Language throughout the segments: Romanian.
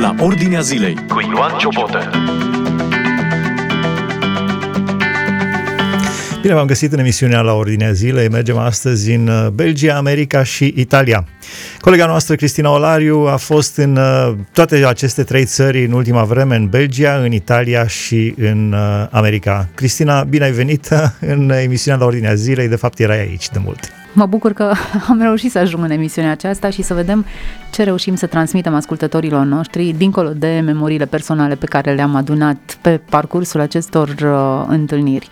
la Ordinea Zilei cu Ioan Ciobotă. Bine v-am găsit în emisiunea la Ordinea Zilei. Mergem astăzi în uh, Belgia, America și Italia. Colega noastră, Cristina Olariu, a fost în uh, toate aceste trei țări în ultima vreme, în Belgia, în Italia și în uh, America. Cristina, bine ai venit în emisiunea la Ordinea Zilei. De fapt, erai aici de mult. Mă bucur că am reușit să ajung în emisiunea aceasta și să vedem ce reușim să transmitem ascultătorilor noștri, dincolo de memoriile personale pe care le-am adunat pe parcursul acestor uh, întâlniri.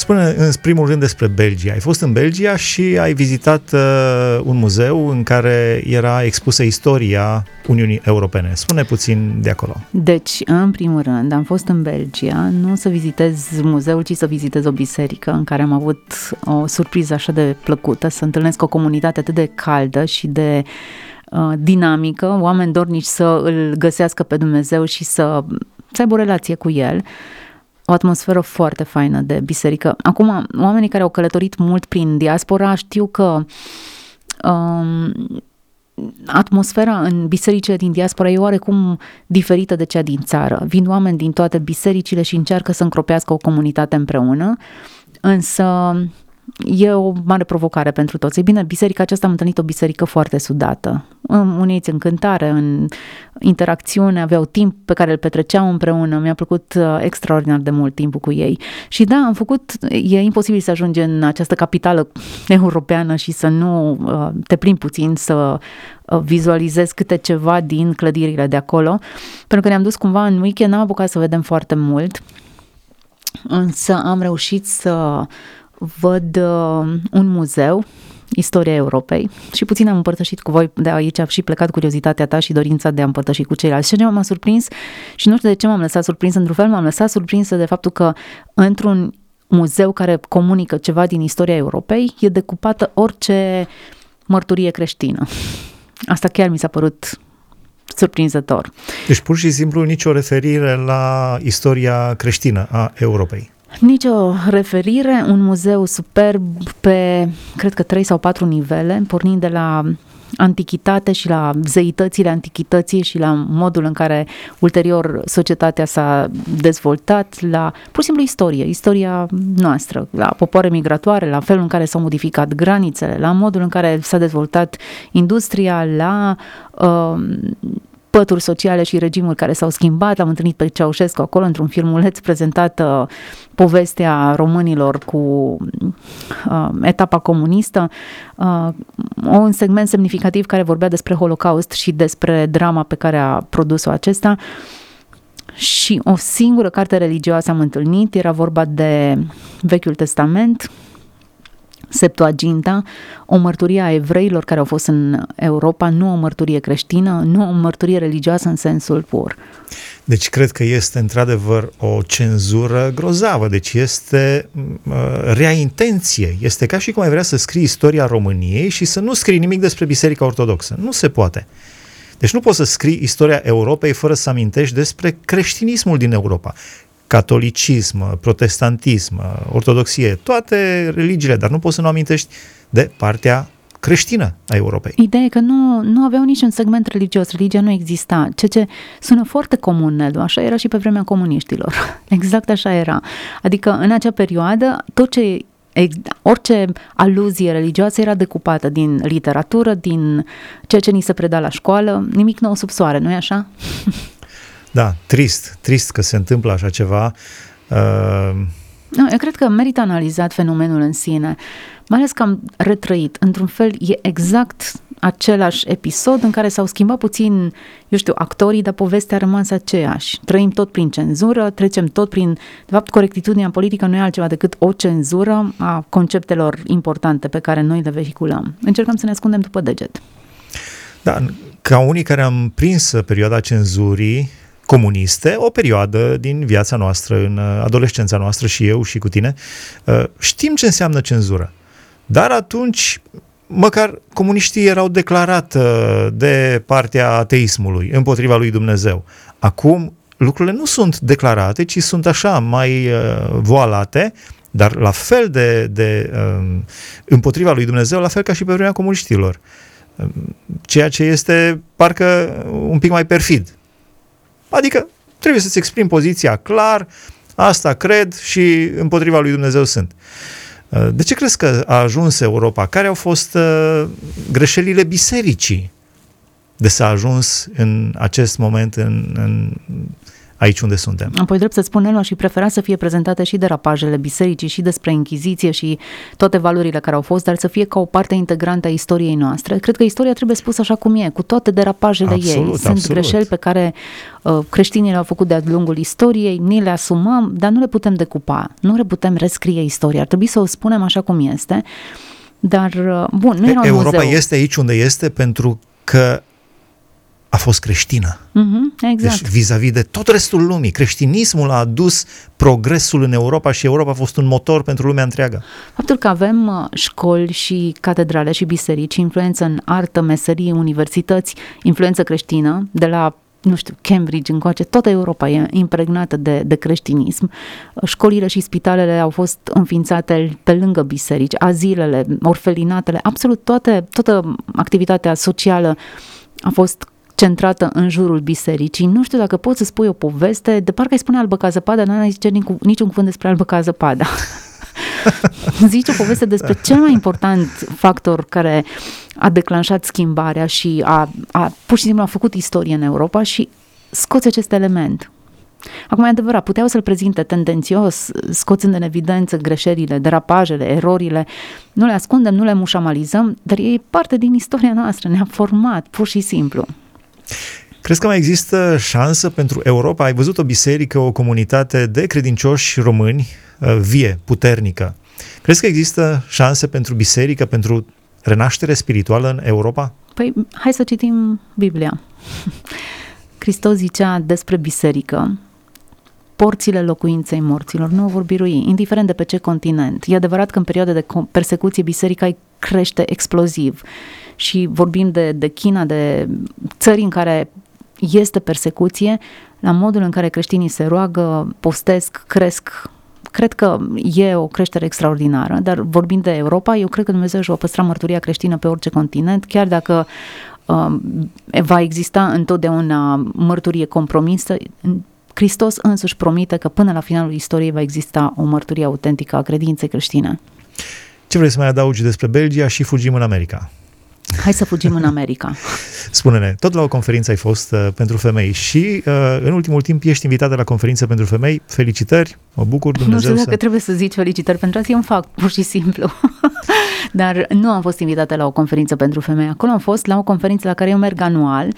Spune în primul rând despre Belgia. Ai fost în Belgia și ai vizitat uh, un muzeu în care era expusă istoria Uniunii Europene. Spune puțin de acolo. Deci, în primul rând, am fost în Belgia, nu să vizitez muzeul, ci să vizitez o biserică în care am avut o surpriză așa de plăcută, să întâlnesc o comunitate atât de caldă și de uh, dinamică, oameni dornici să îl găsească pe Dumnezeu și să, să aibă o relație cu el o atmosferă foarte faină de biserică. Acum, oamenii care au călătorit mult prin diaspora știu că um, atmosfera în bisericile din diaspora e oarecum diferită de cea din țară. Vin oameni din toate bisericile și încearcă să încropească o comunitate împreună, însă e o mare provocare pentru toți. Ei bine, biserica aceasta am întâlnit o biserică foarte sudată. Uniți în cântare, în interacțiune, aveau timp pe care îl petreceau împreună. Mi-a plăcut uh, extraordinar de mult timpul cu ei. Și da, am făcut, e imposibil să ajungi în această capitală europeană și să nu uh, te plimbi puțin, să uh, vizualizezi câte ceva din clădirile de acolo. Pentru că ne-am dus cumva în weekend, n-am apucat să vedem foarte mult, însă am reușit să văd uh, un muzeu, istoria Europei și puțin am împărtășit cu voi, de aici a și plecat curiozitatea ta și dorința de a împărtăși cu ceilalți. Și ce m-a surprins și nu știu de ce m-am lăsat surprins, într-un fel m-am lăsat surprinsă de faptul că într-un muzeu care comunică ceva din istoria Europei e decupată orice mărturie creștină. Asta chiar mi s-a părut surprinzător. Deci pur și simplu nicio referire la istoria creștină a Europei. Nicio referire, un muzeu superb pe, cred că, trei sau patru nivele, pornind de la antichitate și la zeitățile antichității și la modul în care ulterior societatea s-a dezvoltat, la pur și simplu istorie, istoria noastră, la popoare migratoare, la felul în care s-au modificat granițele, la modul în care s-a dezvoltat industria, la uh, pături sociale și regimuri care s-au schimbat. Am întâlnit pe Ceaușescu acolo într-un filmuleț prezentată povestea românilor cu uh, etapa comunistă. Uh, un segment semnificativ care vorbea despre Holocaust și despre drama pe care a produs-o acesta. Și o singură carte religioasă am întâlnit, era vorba de Vechiul Testament, Septuaginta, o mărturie a evreilor care au fost în Europa, nu o mărturie creștină, nu o mărturie religioasă în sensul pur. Deci cred că este într-adevăr o cenzură grozavă, deci este uh, rea intenție. Este ca și cum ai vrea să scrii istoria României și să nu scrii nimic despre Biserica Ortodoxă. Nu se poate. Deci nu poți să scrii istoria Europei fără să amintești despre creștinismul din Europa catolicism, protestantism, ortodoxie, toate religiile, dar nu poți să nu amintești de partea creștină a Europei. Ideea e că nu, nu aveau niciun segment religios, religia nu exista, ceea ce sună foarte comun, Nedu, așa era și pe vremea comuniștilor. Exact așa era. Adică în acea perioadă, tot ce orice aluzie religioasă era decupată din literatură, din ceea ce ni se preda la școală, nimic nou sub soare, nu-i așa? Da, trist, trist că se întâmplă așa ceva. Uh... No, eu cred că merită analizat fenomenul în sine, mai ales că am retrăit. Într-un fel, e exact același episod în care s-au schimbat puțin, eu știu, actorii, dar povestea a rămas aceeași. Trăim tot prin cenzură, trecem tot prin... De fapt, corectitudinea politică nu e altceva decât o cenzură a conceptelor importante pe care noi le vehiculăm. Încercăm să ne ascundem după deget. Da, ca unii care am prins perioada cenzurii, comuniste, o perioadă din viața noastră, în uh, adolescența noastră și eu și cu tine, uh, știm ce înseamnă cenzură. Dar atunci, măcar comuniștii erau declarat uh, de partea ateismului, împotriva lui Dumnezeu. Acum, lucrurile nu sunt declarate, ci sunt așa, mai voalate, dar la fel de, de um, împotriva lui Dumnezeu, la fel ca și pe vremea comuniștilor. Um, ceea ce este parcă un pic mai perfid Adică trebuie să-ți exprimi poziția clar, asta cred și împotriva lui Dumnezeu sunt. Uh, de ce crezi că a ajuns Europa? Care au fost uh, greșelile bisericii de s-a ajuns în acest moment în, în aici unde suntem. Apoi, drept să spun, el și prefera să fie prezentate și derapajele bisericii și despre Inchiziție și toate valorile care au fost, dar să fie ca o parte integrantă a istoriei noastre. Cred că istoria trebuie spusă așa cum e, cu toate derapajele absolut, ei. Sunt absolut. greșeli pe care uh, creștinii le-au făcut de-a lungul istoriei, ni le asumăm, dar nu le putem decupa, nu le putem rescrie istoria. Ar trebui să o spunem așa cum este. Dar, uh, bun, nu era un Europa muzeu. este aici unde este pentru că a fost creștină. Mm-hmm, exact. Deci vis-a-vis de tot restul lumii, creștinismul a adus progresul în Europa și Europa a fost un motor pentru lumea întreagă. Faptul că avem uh, școli și catedrale și biserici, influență în artă, meserie, universități, influență creștină, de la nu știu, Cambridge încoace, toată Europa e impregnată de, de creștinism. Școlile și spitalele au fost înființate pe lângă biserici, azilele, orfelinatele, absolut toate, toată activitatea socială a fost centrată în jurul bisericii. Nu știu dacă poți să spui o poveste, de parcă îi spune albă ca zăpada, nu ai zice niciun cuvânt despre albă ca zăpada. Zici o poveste despre cel mai important factor care a declanșat schimbarea și a, a pur și simplu a făcut istorie în Europa și scoți acest element. Acum, e adevărat, puteau să-l prezinte tendențios, scoțând în evidență greșelile, derapajele, erorile. Nu le ascundem, nu le mușamalizăm, dar e parte din istoria noastră, ne-a format, pur și simplu. Crezi că mai există șansă pentru Europa? Ai văzut o biserică, o comunitate de credincioși români uh, vie, puternică. Crezi că există șanse pentru biserică, pentru renaștere spirituală în Europa? Păi, hai să citim Biblia. Hristos zicea despre biserică, porțile locuinței morților nu vor birui, indiferent de pe ce continent. E adevărat că în perioade de persecuție biserica crește exploziv și vorbim de, de China, de țări în care este persecuție, la modul în care creștinii se roagă, postesc, cresc cred că e o creștere extraordinară, dar vorbind de Europa, eu cred că Dumnezeu își va păstra mărturia creștină pe orice continent, chiar dacă uh, va exista întotdeauna mărturie compromisă, Hristos însuși promite că până la finalul istoriei va exista o mărturie autentică a credinței creștine. Ce vrei să mai adaugi despre Belgia și fugim în America? Hai să fugim în America. Spune-ne, tot la o conferință ai fost uh, pentru femei și uh, în ultimul timp ești invitată la conferință pentru femei. Felicitări, mă bucur, Dumnezeu Nu știu dacă să... trebuie să zici felicitări pentru asta, eu îmi fac, pur și simplu. Dar nu am fost invitată la o conferință pentru femei. Acolo am fost la o conferință la care eu merg anual.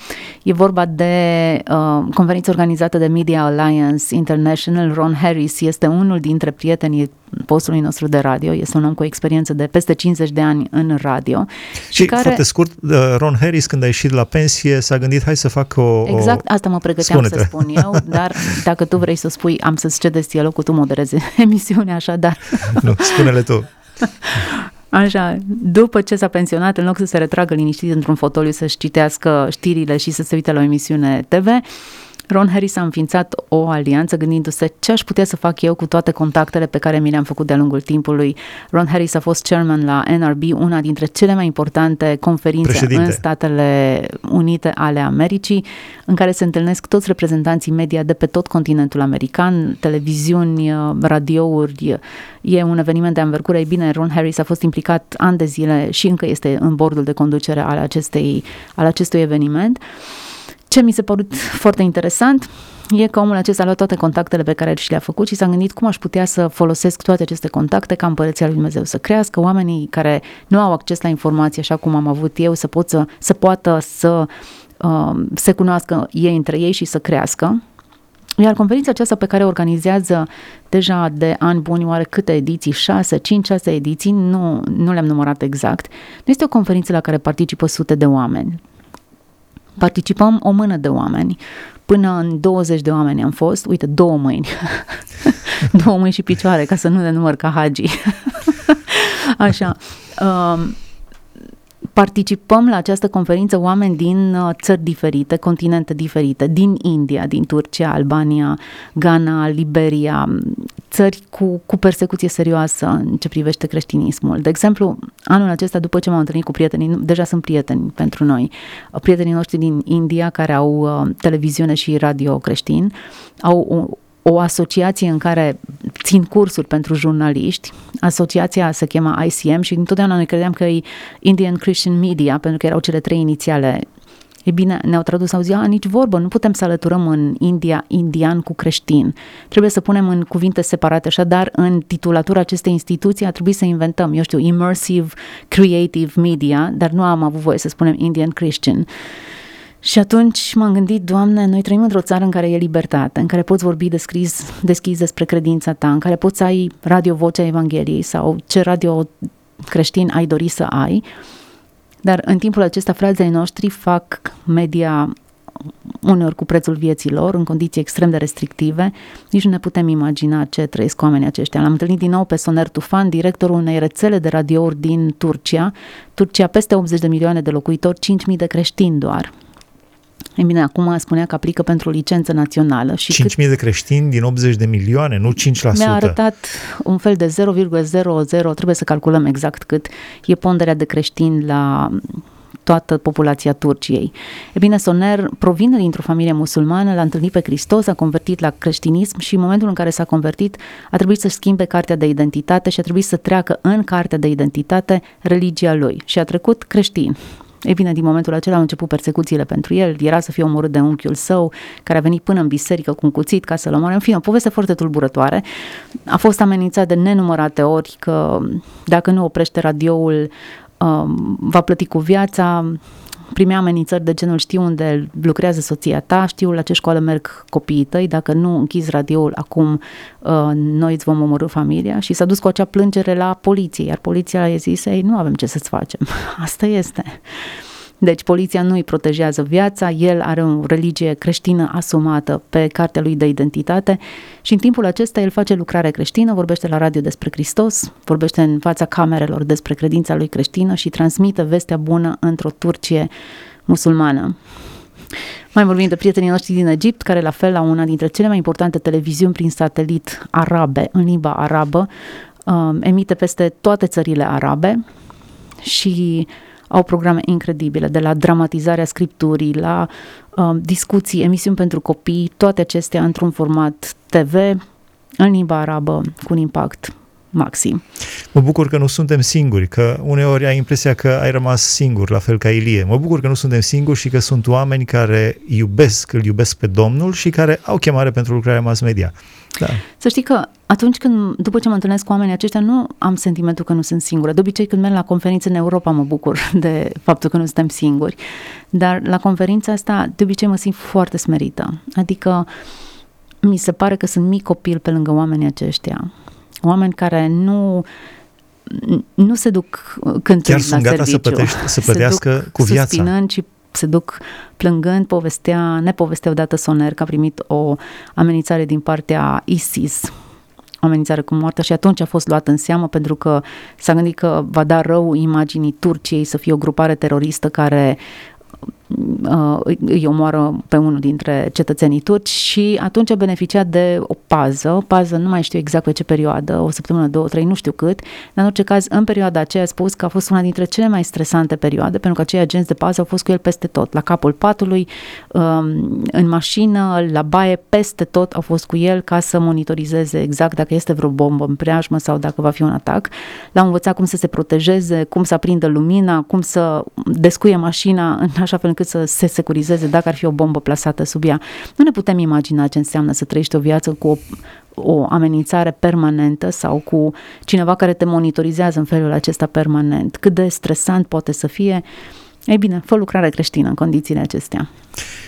E vorba de uh, conferință organizată de Media Alliance International. Ron Harris este unul dintre prietenii postului nostru de radio. Este un om cu o experiență de peste 50 de ani în radio. Și, și care... foarte scurt, uh, Ron Harris, când a ieșit la pensie, s-a gândit, hai să fac o... Exact, asta mă pregăteam Spune-te. să spun eu, dar dacă tu vrei să spui, am să-ți cedezi dialogul, tu moderezi emisiunea, așa, dar... Nu, spune-le tu. Așa, după ce s-a pensionat, în loc să se retragă liniștit într-un fotoliu să-și citească știrile și să se uite la o emisiune TV, Ron Harris a înființat o alianță gândindu-se ce aș putea să fac eu cu toate contactele pe care mi le-am făcut de-a lungul timpului. Ron Harris a fost chairman la NRB, una dintre cele mai importante conferințe Președinte. în Statele Unite ale Americii, în care se întâlnesc toți reprezentanții media de pe tot continentul american, televiziuni, radiouri. E un eveniment de anvergură. Ei bine, Ron Harris a fost implicat ani de zile și încă este în bordul de conducere al, acestei, al acestui eveniment. Ce mi se părut foarte interesant e că omul acesta a luat toate contactele pe care și le-a făcut și s-a gândit cum aș putea să folosesc toate aceste contacte ca împărăția lui Dumnezeu să crească, oamenii care nu au acces la informație așa cum am avut eu să, pot să, să poată să uh, se cunoască ei între ei și să crească. Iar conferința aceasta pe care o organizează deja de ani buni, oare câte ediții? 6, 5, 6 ediții, nu, nu le-am numărat exact. Nu este o conferință la care participă sute de oameni. Participăm o mână de oameni. Până în 20 de oameni am fost, uite, două mâini. două mâini și picioare, ca să nu ne număr ca hagi. Așa. Um, participăm la această conferință oameni din uh, țări diferite, continente diferite, din India, din Turcia, Albania, Ghana, Liberia, țări cu, cu persecuție serioasă în ce privește creștinismul. De exemplu, anul acesta, după ce m-am întâlnit cu prietenii, deja sunt prieteni pentru noi, prietenii noștri din India care au uh, televiziune și radio creștin, au o, o asociație în care țin cursuri pentru jurnaliști. Asociația se cheamă ICM și întotdeauna noi credeam că e Indian Christian Media, pentru că erau cele trei inițiale E bine, ne-au tradus, au zis, a, nici vorbă, nu putem să alăturăm în India indian cu creștin. Trebuie să punem în cuvinte separate, așadar, în titulatura acestei instituții a trebuit să inventăm, eu știu, immersive creative media, dar nu am avut voie să spunem Indian Christian. Și atunci m-am gândit, Doamne, noi trăim într-o țară în care e libertate, în care poți vorbi deschis, deschis despre credința ta, în care poți să ai radio Vocea Evangheliei sau ce radio creștin ai dori să ai, dar în timpul acesta frazei noștri fac media uneori cu prețul vieții lor, în condiții extrem de restrictive, nici nu ne putem imagina ce trăiesc oamenii aceștia. L-am întâlnit din nou pe Soner Tufan, directorul unei rețele de radiouri din Turcia. Turcia peste 80 de milioane de locuitori, 5.000 de creștini doar. Ei bine, acum spunea că aplică pentru licență națională. Și 5.000 cât... de creștini din 80 de milioane, nu 5%. Mi-a arătat un fel de 0,00, trebuie să calculăm exact cât e ponderea de creștini la toată populația Turciei. E bine, Soner provine dintr-o familie musulmană, l-a întâlnit pe Hristos, a convertit la creștinism și în momentul în care s-a convertit a trebuit să schimbe cartea de identitate și a trebuit să treacă în cartea de identitate religia lui și a trecut creștin. Ei bine, din momentul acela au început persecuțiile pentru el, era să fie omorât de unchiul său, care a venit până în biserică cu un cuțit ca să-l omoare. În fine, o poveste foarte tulburătoare. A fost amenințat de nenumărate ori că dacă nu oprește radioul, um, va plăti cu viața, primea amenințări de genul știu unde lucrează soția ta, știu la ce școală merg copiii tăi, dacă nu închizi radioul acum, uh, noi îți vom omorâ familia și s-a dus cu acea plângere la poliție, iar poliția i-a zis, ei, nu avem ce să-ți facem. Asta este. Deci poliția nu îi protejează viața, el are o religie creștină asumată pe cartea lui de identitate și în timpul acesta el face lucrare creștină, vorbește la radio despre Hristos, vorbește în fața camerelor despre credința lui creștină și transmite vestea bună într-o Turcie musulmană. Mai vorbim de prietenii noștri din Egipt, care la fel la una dintre cele mai importante televiziuni prin satelit arabe, în limba arabă, um, emite peste toate țările arabe și au programe incredibile, de la dramatizarea scripturii, la uh, discuții, emisiuni pentru copii, toate acestea într-un format TV, în limba arabă, cu un impact maxim. Mă bucur că nu suntem singuri, că uneori ai impresia că ai rămas singur, la fel ca Ilie. Mă bucur că nu suntem singuri și că sunt oameni care iubesc, îl iubesc pe Domnul și care au chemare pentru lucrarea mass media. Da. Să știi că atunci când, după ce mă întâlnesc cu oamenii aceștia, nu am sentimentul că nu sunt singură. De obicei, când merg la conferințe în Europa, mă bucur de faptul că nu suntem singuri. Dar la conferința asta, de obicei, mă simt foarte smerită. Adică, mi se pare că sunt mic copil pe lângă oamenii aceștia. Oameni care nu nu se duc cântând Chiar sunt gata serviciu. să, pătești, să pădească cu viața. și se duc plângând, povestea, ne povestea odată Soner că a primit o amenințare din partea ISIS, o amenințare cu moartea și atunci a fost luat în seamă pentru că s-a gândit că va da rău imaginii Turciei să fie o grupare teroristă care uh, îi omoară pe unul dintre cetățenii turci și atunci a beneficiat de o pază, pază nu mai știu exact pe ce perioadă, o săptămână, două, trei, nu știu cât, dar în orice caz, în perioada aceea a spus că a fost una dintre cele mai stresante perioade, pentru că acei agenți de pază au fost cu el peste tot, la capul patului, um, în mașină, la baie, peste tot au fost cu el ca să monitorizeze exact dacă este vreo bombă în preajmă sau dacă va fi un atac. L-au învățat cum să se protejeze, cum să aprindă lumina, cum să descuie mașina în așa fel încât să se securizeze dacă ar fi o bombă plasată sub ea. Nu ne putem imagina ce înseamnă să trăiești o viață cu o o amenințare permanentă sau cu cineva care te monitorizează în felul acesta permanent. Cât de stresant poate să fie. Ei bine, fă lucrare creștină în condițiile acestea.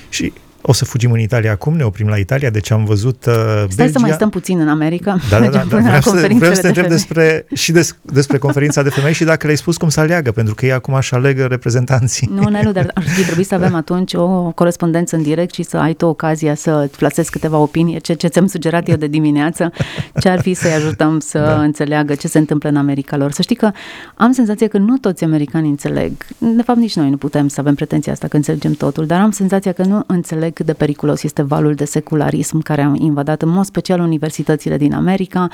Și o să fugim în Italia acum, ne oprim la Italia, deci am văzut uh, Stai Belgia. să mai stăm puțin în America. Da, da, da, da. Vreau, să, vreau să te întreb despre, și des, despre conferința de femei și dacă le-ai spus cum să aleagă, pentru că ei acum așa alegă reprezentanții. Nu, Nelu, dar ar fi trebuit să avem atunci o corespondență în direct și să ai tu ocazia să plasezi câteva opinii, ce, ce ți-am sugerat eu de dimineață, ce ar fi să-i ajutăm să da. înțeleagă ce se întâmplă în America lor. Să știi că am senzația că nu toți americanii înțeleg. De fapt, nici noi nu putem să avem pretenția asta că înțelegem totul, dar am senzația că nu înțeleg cât de periculos este valul de secularism care a invadat în mod special universitățile din America,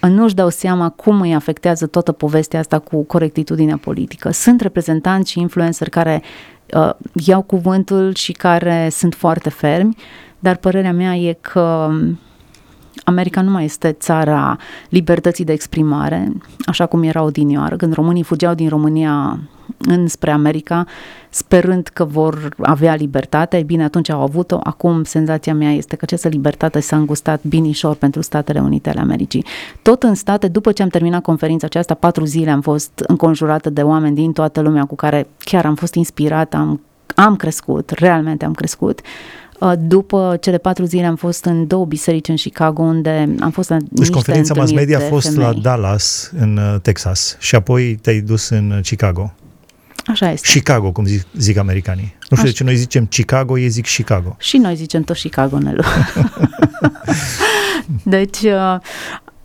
nu-și dau seama cum îi afectează toată povestea asta cu corectitudinea politică. Sunt reprezentanți și influenceri care uh, iau cuvântul și care sunt foarte fermi, dar părerea mea e că America nu mai este țara libertății de exprimare, așa cum era odinioară, când românii fugeau din România înspre America, sperând că vor avea libertate. Ei bine, atunci au avut-o. Acum, senzația mea este că această libertate s-a îngustat binișor pentru Statele Unite ale Americii. Tot în state, după ce am terminat conferința aceasta, patru zile am fost înconjurată de oameni din toată lumea cu care chiar am fost inspirată, am, am crescut, realmente am crescut. Uh, după cele patru zile am fost în două biserici în Chicago, unde am fost la Deci conferința mass media a fost femei. la Dallas, în uh, Texas, și apoi te-ai dus în uh, Chicago. Așa este. Chicago, cum zic, zic americanii. Nu știu Așa. de ce noi zicem Chicago, ei zic Chicago. Și noi zicem tot Chicago, Nelu. deci,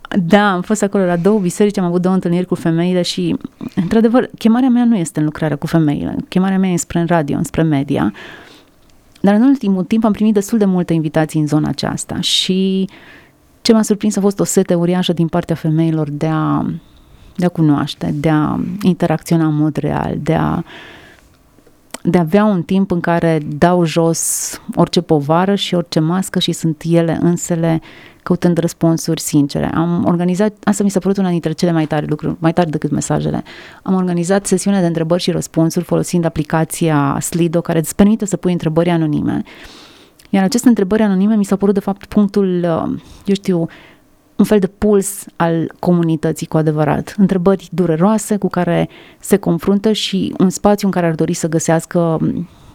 da, am fost acolo la două biserici, am avut două întâlniri cu femeile și, într-adevăr, chemarea mea nu este în lucrarea cu femeile. Chemarea mea e spre în radio, spre media. Dar în ultimul timp am primit destul de multe invitații în zona aceasta și ce m-a surprins a fost o sete uriașă din partea femeilor de a, de a cunoaște, de a interacționa în mod real, de a de a avea un timp în care dau jos orice povară și orice mască și sunt ele însele căutând răspunsuri sincere. Am organizat, asta mi s-a părut una dintre cele mai tare lucruri, mai tare decât mesajele. Am organizat sesiune de întrebări și răspunsuri folosind aplicația Slido care îți permite să pui întrebări anonime. Iar aceste întrebări anonime mi s-au părut de fapt punctul, eu știu, un fel de puls al comunității cu adevărat. Întrebări dureroase cu care se confruntă și un spațiu în care ar dori să găsească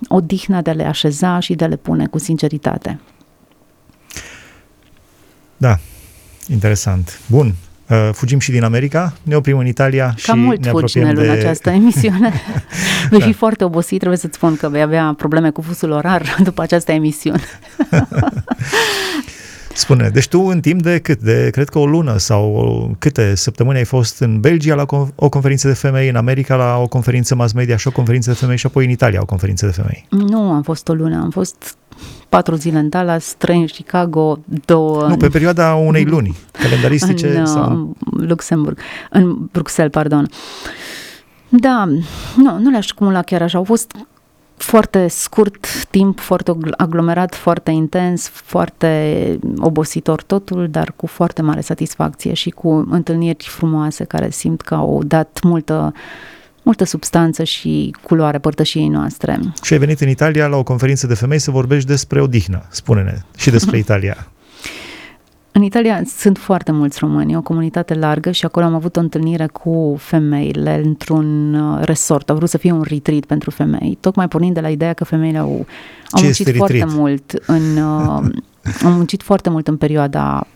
odihna de a le așeza și de a le pune cu sinceritate. Da, interesant. Bun, Uh, fugim și din America, ne oprim în Italia Cam și mult ne fugi, apropiem de... în această emisiune. Vei da. fi foarte obosit, trebuie să-ți spun că vei avea probleme cu fusul orar după această emisiune. Spune, deci tu în timp de cât? De, cred că o lună sau câte săptămâni ai fost în Belgia la o conferință de femei, în America la o conferință mass media și o conferință de femei și apoi în Italia o conferință de femei? Nu am fost o lună, am fost patru zile în Dallas, trei în Chicago, două... Nu, pe perioada unei luni, calendaristice în, sau... Luxemburg, în Bruxelles, pardon. Da, nu, nu le-aș cumula chiar așa. Au fost foarte scurt timp, foarte aglomerat, foarte intens, foarte obositor totul, dar cu foarte mare satisfacție și cu întâlniri frumoase care simt că au dat multă multă substanță și culoare părtășiei noastre. Și ai venit în Italia la o conferință de femei să vorbești despre odihnă, spune-ne, și despre Italia. În Italia sunt foarte mulți români, o comunitate largă și acolo am avut o întâlnire cu femeile într-un uh, resort. Au vrut să fie un retreat pentru femei, tocmai pornind de la ideea că femeile au, au muncit foarte mult în, uh, au muncit foarte mult în perioada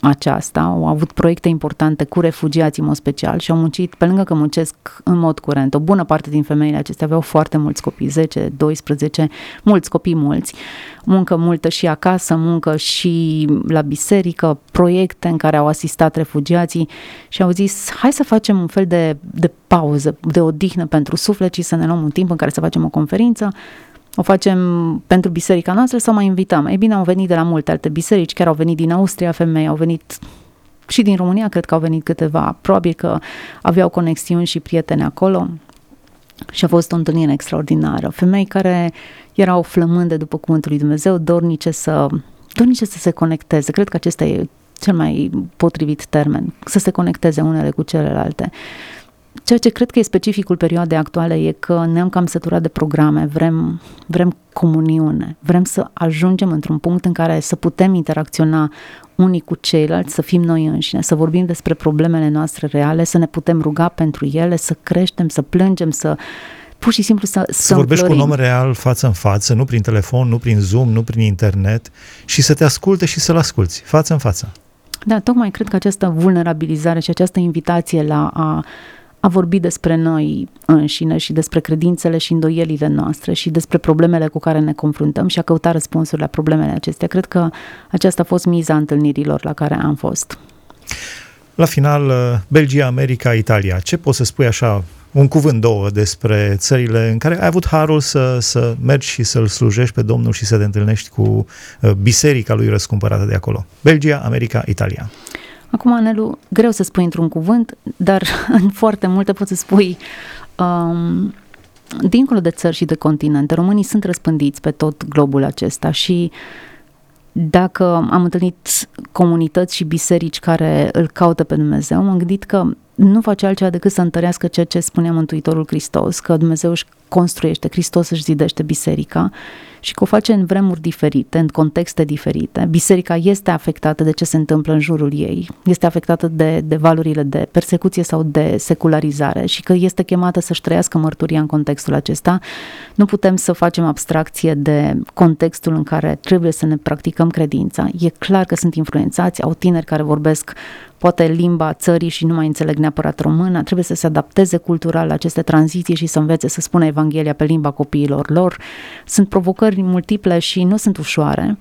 aceasta, au avut proiecte importante cu refugiații în mod special și au muncit, pe lângă că muncesc în mod curent, o bună parte din femeile acestea aveau foarte mulți copii, 10, 12, mulți copii mulți, muncă multă și acasă, muncă și la biserică, proiecte în care au asistat refugiații și au zis, hai să facem un fel de, de pauză, de odihnă pentru suflet și să ne luăm un timp în care să facem o conferință, o facem pentru biserica noastră sau mai invităm? Ei bine, au venit de la multe alte biserici, chiar au venit din Austria femei, au venit și din România, cred că au venit câteva, probabil că aveau conexiuni și prieteni acolo. Și a fost o întâlnire extraordinară. Femei care erau flămânde după cuvântul lui Dumnezeu, dornice să, dornice să se conecteze. Cred că acesta e cel mai potrivit termen, să se conecteze unele cu celelalte. Ceea ce cred că e specificul perioadei actuale e că ne-am cam săturat de programe, vrem, vrem comuniune, vrem să ajungem într-un punct în care să putem interacționa unii cu ceilalți, să fim noi înșine, să vorbim despre problemele noastre reale, să ne putem ruga pentru ele, să creștem, să plângem, să pur și simplu să Să, să vorbești cu un om real față în față, nu prin telefon, nu prin Zoom, nu prin internet și să te asculte și să-l asculți, față în față. Da, tocmai cred că această vulnerabilizare și această invitație la a a vorbi despre noi înșine și despre credințele și îndoielile noastre și despre problemele cu care ne confruntăm și a căuta răspunsuri la problemele acestea. Cred că aceasta a fost miza întâlnirilor la care am fost. La final, Belgia, America, Italia. Ce poți să spui așa, un cuvânt, două, despre țările în care ai avut harul să, să mergi și să-L slujești pe Domnul și să te întâlnești cu uh, biserica lui răscumpărată de acolo? Belgia, America, Italia. Acum, Anelu, greu să spui într-un cuvânt, dar în foarte multe poți să spui um, dincolo de țări și de continente, românii sunt răspândiți pe tot globul acesta și dacă am întâlnit comunități și biserici care îl caută pe Dumnezeu, m-am gândit că nu face altceva decât să întărească ceea ce spunea Mântuitorul Hristos, că Dumnezeu își construiește, Hristos își zidește biserica și că o face în vremuri diferite, în contexte diferite. Biserica este afectată de ce se întâmplă în jurul ei, este afectată de, de valurile de persecuție sau de secularizare și că este chemată să-și trăiască mărturia în contextul acesta. Nu putem să facem abstracție de contextul în care trebuie să ne practicăm credința. E clar că sunt influențați, au tineri care vorbesc poate limba țării și nu mai înțeleg neapărat română, trebuie să se adapteze cultural la aceste tranziții și să învețe să spună Evanghelia pe limba copiilor lor. Sunt provocări multiple și nu sunt ușoare.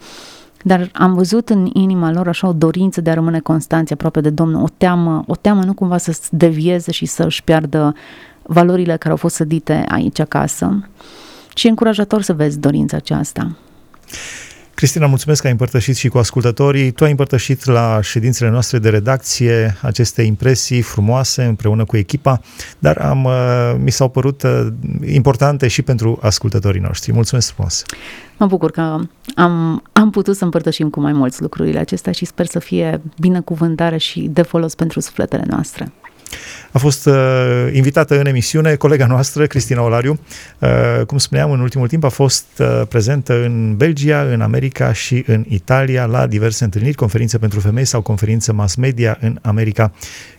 Dar am văzut în inima lor așa o dorință de a rămâne constanți aproape de Domnul, o teamă, o teamă nu cumva să devieze și să își piardă valorile care au fost sădite aici acasă. Și e încurajator să vezi dorința aceasta. Cristina, mulțumesc că ai împărtășit și cu ascultătorii. Tu ai împărtășit la ședințele noastre de redacție aceste impresii frumoase împreună cu echipa, dar am, uh, mi s-au părut uh, importante și pentru ascultătorii noștri. Mulțumesc frumos! Mă bucur că am, am putut să împărtășim cu mai mulți lucrurile acestea și sper să fie binecuvântare și de folos pentru sufletele noastre. A fost uh, invitată în emisiune colega noastră, Cristina Olariu. Uh, cum spuneam, în ultimul timp a fost uh, prezentă în Belgia, în America și în Italia la diverse întâlniri, conferințe pentru femei sau conferințe mass media în America.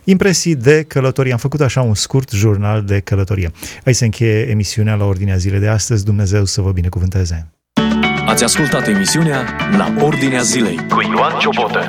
Impresii de călătorie. Am făcut așa un scurt jurnal de călătorie. Aici se încheie emisiunea la ordinea zilei de astăzi. Dumnezeu să vă binecuvânteze! Ați ascultat emisiunea La Ordinea Zilei cu Ioan Ciobotă.